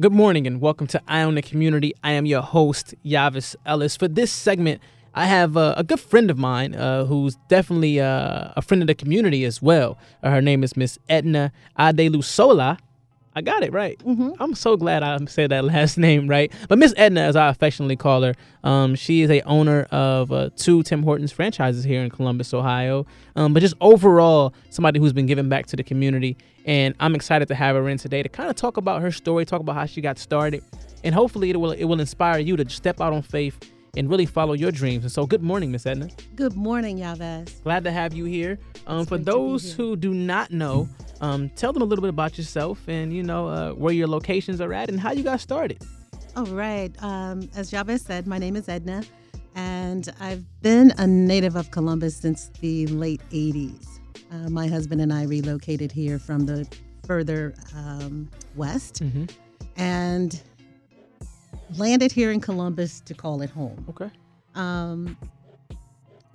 Good morning and welcome to Eye on the Community. I am your host, Yavis Ellis. For this segment, I have uh, a good friend of mine uh, who's definitely uh, a friend of the community as well. Uh, her name is Miss Edna Adelusola. I got it right. Mm-hmm. I'm so glad I said that last name right. But Miss Edna, as I affectionately call her, um, she is a owner of uh, two Tim Hortons franchises here in Columbus, Ohio. Um, but just overall, somebody who's been giving back to the community. And I'm excited to have her in today to kind of talk about her story, talk about how she got started, and hopefully it will it will inspire you to step out on faith and really follow your dreams. And so, good morning, Miss Edna. Good morning, Yavez. Glad to have you here. Um, for those who do not know, um, tell them a little bit about yourself and you know uh, where your locations are at and how you got started. All right. Um, as Yavez said, my name is Edna, and I've been a native of Columbus since the late '80s. Uh, my husband and I relocated here from the further um, west, mm-hmm. and landed here in Columbus to call it home. Okay. Um,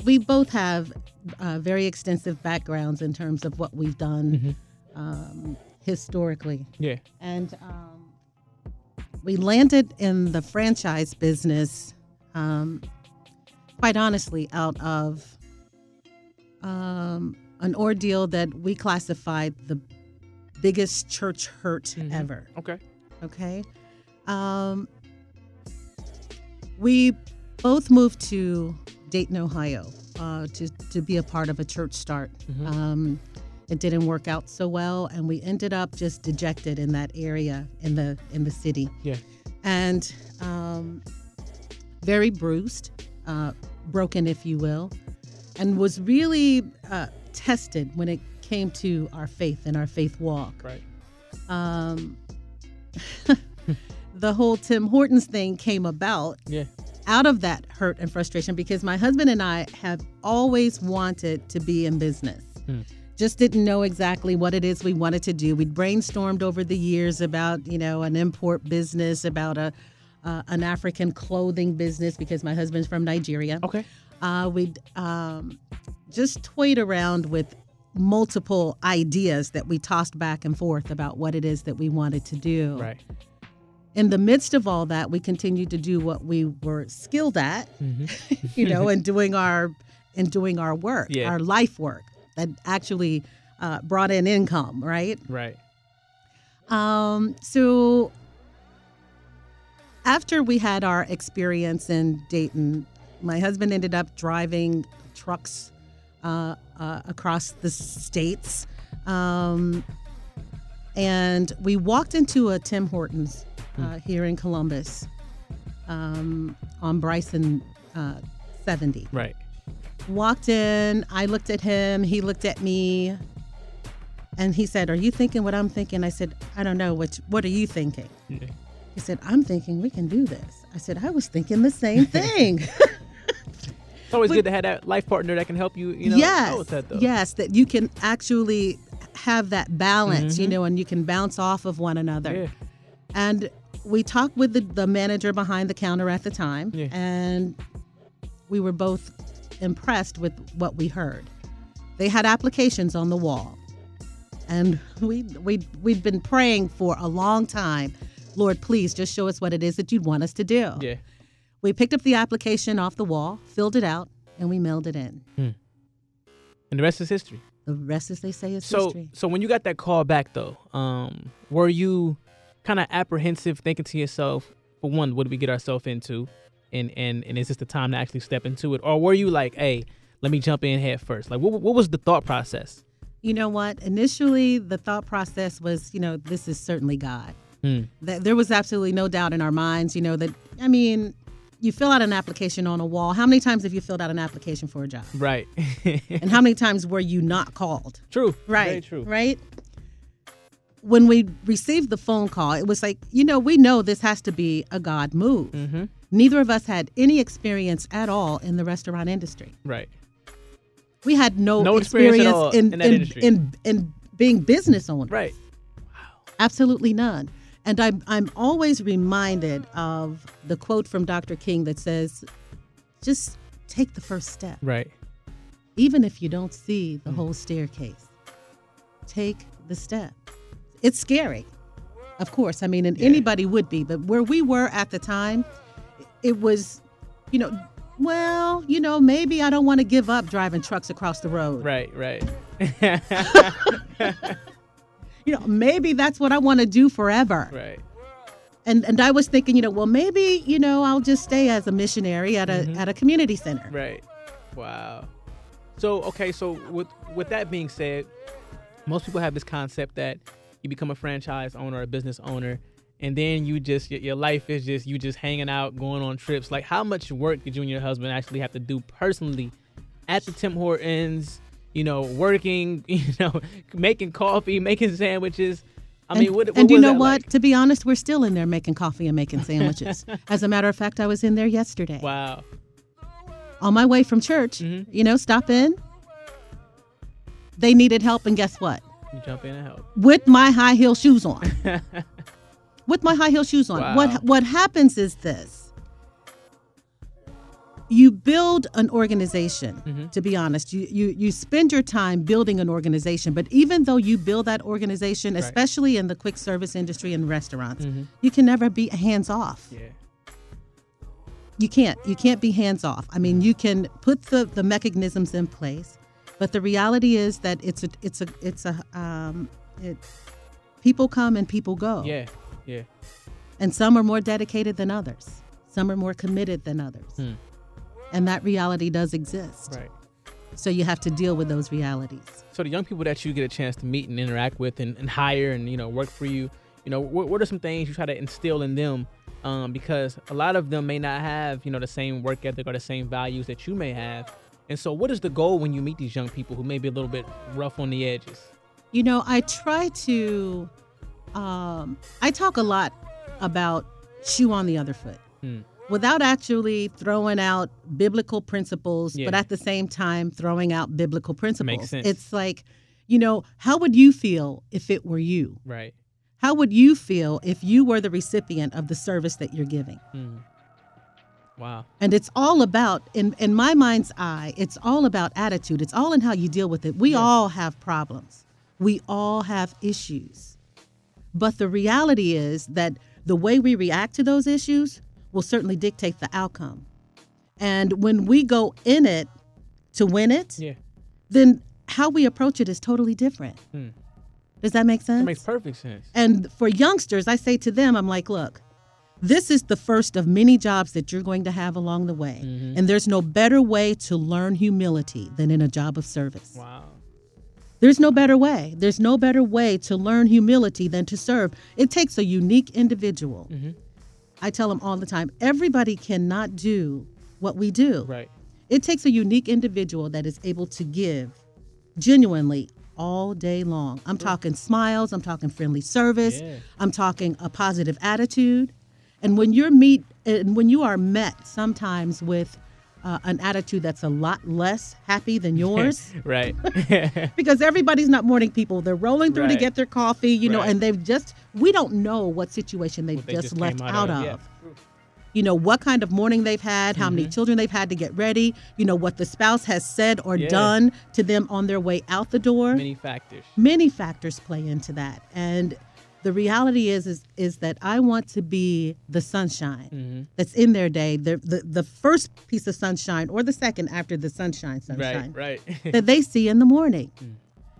we both have uh, very extensive backgrounds in terms of what we've done mm-hmm. um, historically. Yeah. And um, we landed in the franchise business, um, quite honestly, out of um, an ordeal that we classified the biggest church hurt mm-hmm. ever. Okay. Okay. We both moved to Dayton, Ohio, uh, to to be a part of a church start. Mm-hmm. Um, it didn't work out so well, and we ended up just dejected in that area in the in the city. Yeah, and um, very bruised, uh, broken, if you will, and was really uh, tested when it came to our faith and our faith walk. Right. Um, the whole Tim Hortons thing came about. Yeah. Out of that hurt and frustration, because my husband and I have always wanted to be in business. Hmm. Just didn't know exactly what it is we wanted to do. We'd brainstormed over the years about, you know, an import business, about a uh, an African clothing business because my husband's from Nigeria. Okay. Uh, we'd um, just toyed around with multiple ideas that we tossed back and forth about what it is that we wanted to do. Right in the midst of all that, we continued to do what we were skilled at, mm-hmm. you know, and doing our and doing our work, yeah. our life work that actually uh, brought in income, right? Right. Um, so after we had our experience in Dayton, my husband ended up driving trucks uh, uh, across the states. Um, and we walked into a Tim Hortons uh, here in Columbus um, on Bryson uh, 70. Right. Walked in, I looked at him, he looked at me, and he said, Are you thinking what I'm thinking? I said, I don't know. What, what are you thinking? Yeah. He said, I'm thinking we can do this. I said, I was thinking the same thing. It's always but, good to have that life partner that can help you, you know, yes, that Yes, that you can actually have that balance, mm-hmm. you know, and you can bounce off of one another. Yeah. And we talked with the, the manager behind the counter at the time, yeah. and we were both impressed with what we heard. They had applications on the wall, and we we we'd been praying for a long time. Lord, please just show us what it is that you'd want us to do. Yeah. We picked up the application off the wall, filled it out, and we mailed it in. Hmm. And the rest is history. The rest, as they say, is so, history. So when you got that call back, though, um, were you kind of apprehensive, thinking to yourself, for one, what did we get ourselves into, and and and is this the time to actually step into it, or were you like, hey, let me jump in head first? Like, what what was the thought process? You know what? Initially, the thought process was, you know, this is certainly God. Hmm. That there was absolutely no doubt in our minds, you know, that I mean, you fill out an application on a wall. How many times have you filled out an application for a job? Right. and how many times were you not called? True. Right. Very true. Right when we received the phone call, it was like, you know, we know this has to be a God move. Mm-hmm. Neither of us had any experience at all in the restaurant industry. Right. We had no, no experience, experience in, in, in, in, in, in being business owners. Right. Wow. Absolutely none. And I'm, I'm always reminded of the quote from Dr. King that says, just take the first step. Right. Even if you don't see the mm. whole staircase, take the step. It's scary. Of course. I mean, and Yeah. anybody would be, but where we were at the time, it was, you know, well, you know, maybe I don't want to give up driving trucks across the road. Right, right. You know, maybe that's what I want to do forever. right. And and I was thinking, you know, well, maybe you know, I'll just stay as a missionary at a Mhm. at a community center. Right. Wow. So okay, so with with that being said, most people have this concept that you become a franchise owner, a business owner, and then you just your, your life is just you just hanging out, going on trips. Like how much work did you and your husband actually have to do personally at the Tim Hortons? You know, working, you know, making coffee, making sandwiches. I and, mean, what, what and you know what? like? To be honest, we're still in there making coffee and making sandwiches. As a matter of fact, I was in there yesterday Wow. on my way from church. Mhm. You know, stop in. They needed help, and guess what? You jump in and help. With my high heel shoes on. With my high heel shoes on. Wow. What what happens is this. You build an organization, Mhm. to be honest. You, you you spend your time building an organization, but even though you build that organization, Right. especially in the quick service industry and restaurants, Mhm. you can never be hands off. Yeah. You can't. You can't be hands off. I mean, you can put the the mechanisms in place, but the reality is that it's a it's a it's a um it people come and people go. Yeah. Yeah. And some are more dedicated than others. Some are more committed than others. Hmm. And that reality does exist. Right. So you have to deal with those realities. So the young people that you get a chance to meet and interact with and, and hire and you know work for you, you know, what, what are some things you try to instill in them? Um, because a lot of them may not have you know the same work ethic or the same values that you may have. And so, what is the goal when you meet these young people who may be a little bit rough on the edges? You know, I try to, um, I talk a lot about shoe on the other foot Hmm. without actually throwing out biblical principles, Yeah. but at the same time throwing out biblical principles. sense. It's like, you know, how would you feel if it were you? Right. How would you feel if you were the recipient of the service that you're giving? Hmm. Wow. And it's all about, in, in my mind's eye, it's all about attitude. It's all in how you deal with it. We Yeah. all have problems, we all have issues. But the reality is that the way we react to those issues will certainly dictate the outcome. And when we go in it to win it, Yeah. then how we approach it is totally different. Hmm. Does that make sense? That makes perfect sense. And for youngsters, I say to them, I'm like, look, this is the first of many jobs that you're going to have along the way. Mhm. And there's no better way to learn humility than in a job of service. Wow. There's no better way. There's no better way to learn humility than to serve. It takes a unique individual. Mhm. I tell them all the time everybody cannot do what we do. Right. It takes a unique individual that is able to give genuinely all day long. I'm talking smiles, I'm talking friendly service, Yeah. I'm talking a positive attitude. And when you're meet and when you are met sometimes with uh, an attitude that's a lot less happy than yours right. because everybody's not morning people they're rolling through to get their coffee you know Right. and they've just we don't know what situation they've What they just, just left out, out of, yeah. you know what kind of morning they've had how many Mhm. children they've had to get ready you know what the spouse has said or Yeah. done to them on their way out the door Many factors. many factors play into that and the reality is is is that i want to be the sunshine hmm that's in their day the, the the first piece of sunshine or the second after the sunshine sunshine Right. Right. that they see in the morning. Mm.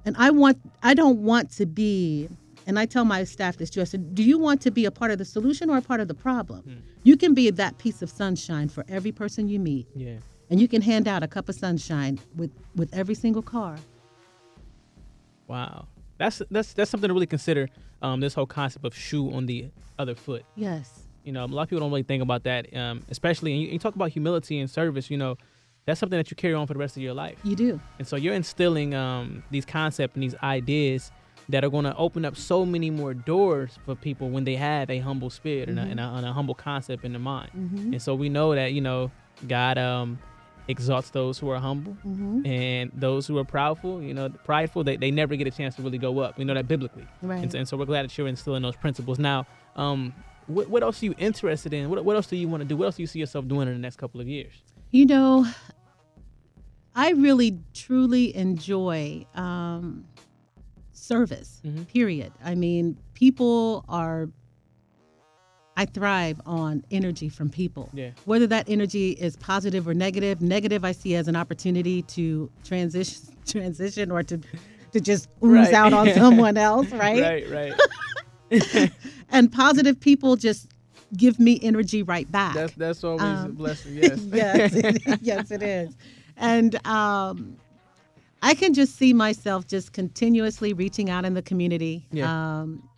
And I want I don't want to be and I tell my staff this too. I said, do you want to be a part of the solution or a part of the problem? Mm. You can be that piece of sunshine for every person you meet. yeah. And you can hand out a cup of sunshine with, with every single car. Wow. That's that's that's something to really consider. Um, this whole concept of shoe on the other foot. Yes. You know, a lot of people don't really think about that. Um, especially and you, you talk about humility and service. You know, that's something that you carry on for the rest of your life. You do. And so you're instilling um, these concepts and these ideas that are going to open up so many more doors for people when they have a humble spirit and, a, and, a, and a humble concept in their mind. Mm-hmm. And so we know that you know God um, exalts those who are humble, Mm-hmm. and those who are proudful, you know, prideful, they, they never get a chance to really go up. We know that biblically. Right. And, so- and so we're glad that you're instilling those principles. Now, um, what, what else are you interested in? What, what else do you want to do? What else do you see yourself doing in the next couple of years? You know, I really truly enjoy um, service. Mhm. Period. I mean, people are. I thrive on energy from people. Yeah. Whether that energy is positive or negative, negative I see as an opportunity to transition, transition, or to, to just ooze Right. out on someone else, right? Right, right. And positive people just give me energy right back. That's that's always a Um, blessing. Yes. yes, it, yes, it is. And um, I can just see myself just continuously reaching out in the community, Yeah. um,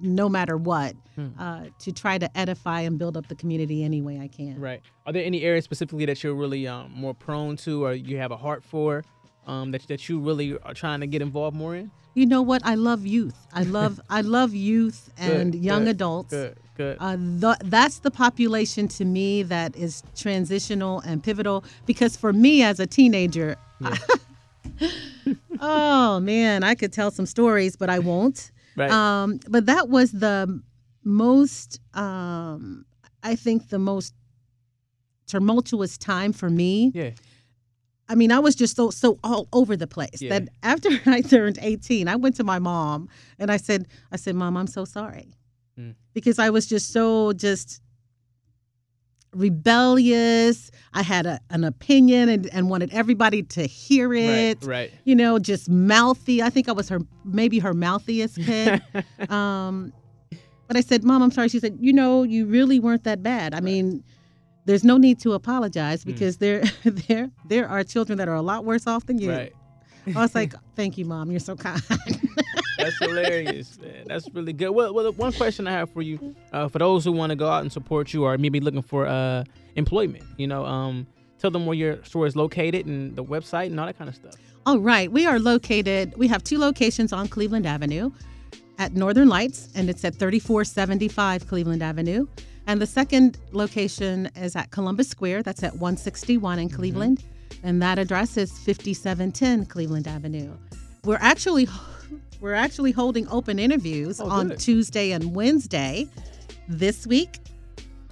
no matter what, Hmm. uh, to try to edify and build up the community any way I can. Right. Are there any areas specifically that you're really um, more prone to, or you have a heart for, um, that that you really are trying to get involved more in? You know what? I love youth. I love I love youth and Good, young good, adults. Good. Good. Uh, that's the population to me that is transitional and pivotal because for me as a teenager, oh man, I could tell some stories, but I won't. Right. Um, but that was the most, um, I think, the most tumultuous time for me. yeah. I mean, I was just so so all over the place. Yeah. That after I turned 18, I went to my mom and I said, I said, Mom, I'm so sorry. Mm. Because I was just so just rebellious. I had a, an opinion and, and wanted everybody to hear it. Right. Right. You know, just mouthy. I think I was her maybe her mouthiest kid. um, but I said, Mom, I'm sorry. She said, You know, you really weren't that bad. I mean, there's no need to apologize Mm. because there there there are children that are a lot worse off than you. Right. I was like, Thank you, Mom. You're so kind. That's hilarious, man. That's really good. Well, well, one question I have for you, uh, for those who want to go out and support you, or maybe looking for uh, employment, you know, um, tell them where your store is located and the website and all that kind of stuff. All right. We are located, we have two locations on Cleveland Avenue at Northern Lights, and it's at 3475 Cleveland Avenue. And the second location is at Columbus Square, that's at 161 in Cleveland. And that address is 5710 Cleveland Avenue. We're actually we're actually holding open interviews Oh, on. Tuesday and Wednesday this week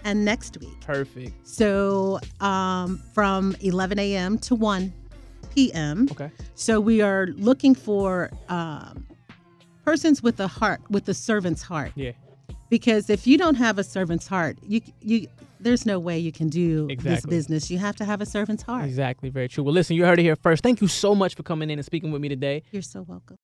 and next week. Perfect. So um, from 11 a.m. to 1 p.m. Okay. So we are looking for um, persons with a heart, with a servant's heart. Yeah. Because if you don't have a servant's heart, you you there's no way you can do this business. You have to have a servant's heart. Exactly. Very true. Well, listen, you heard it here first. Thank you so much for coming in and speaking with me today. You're so welcome.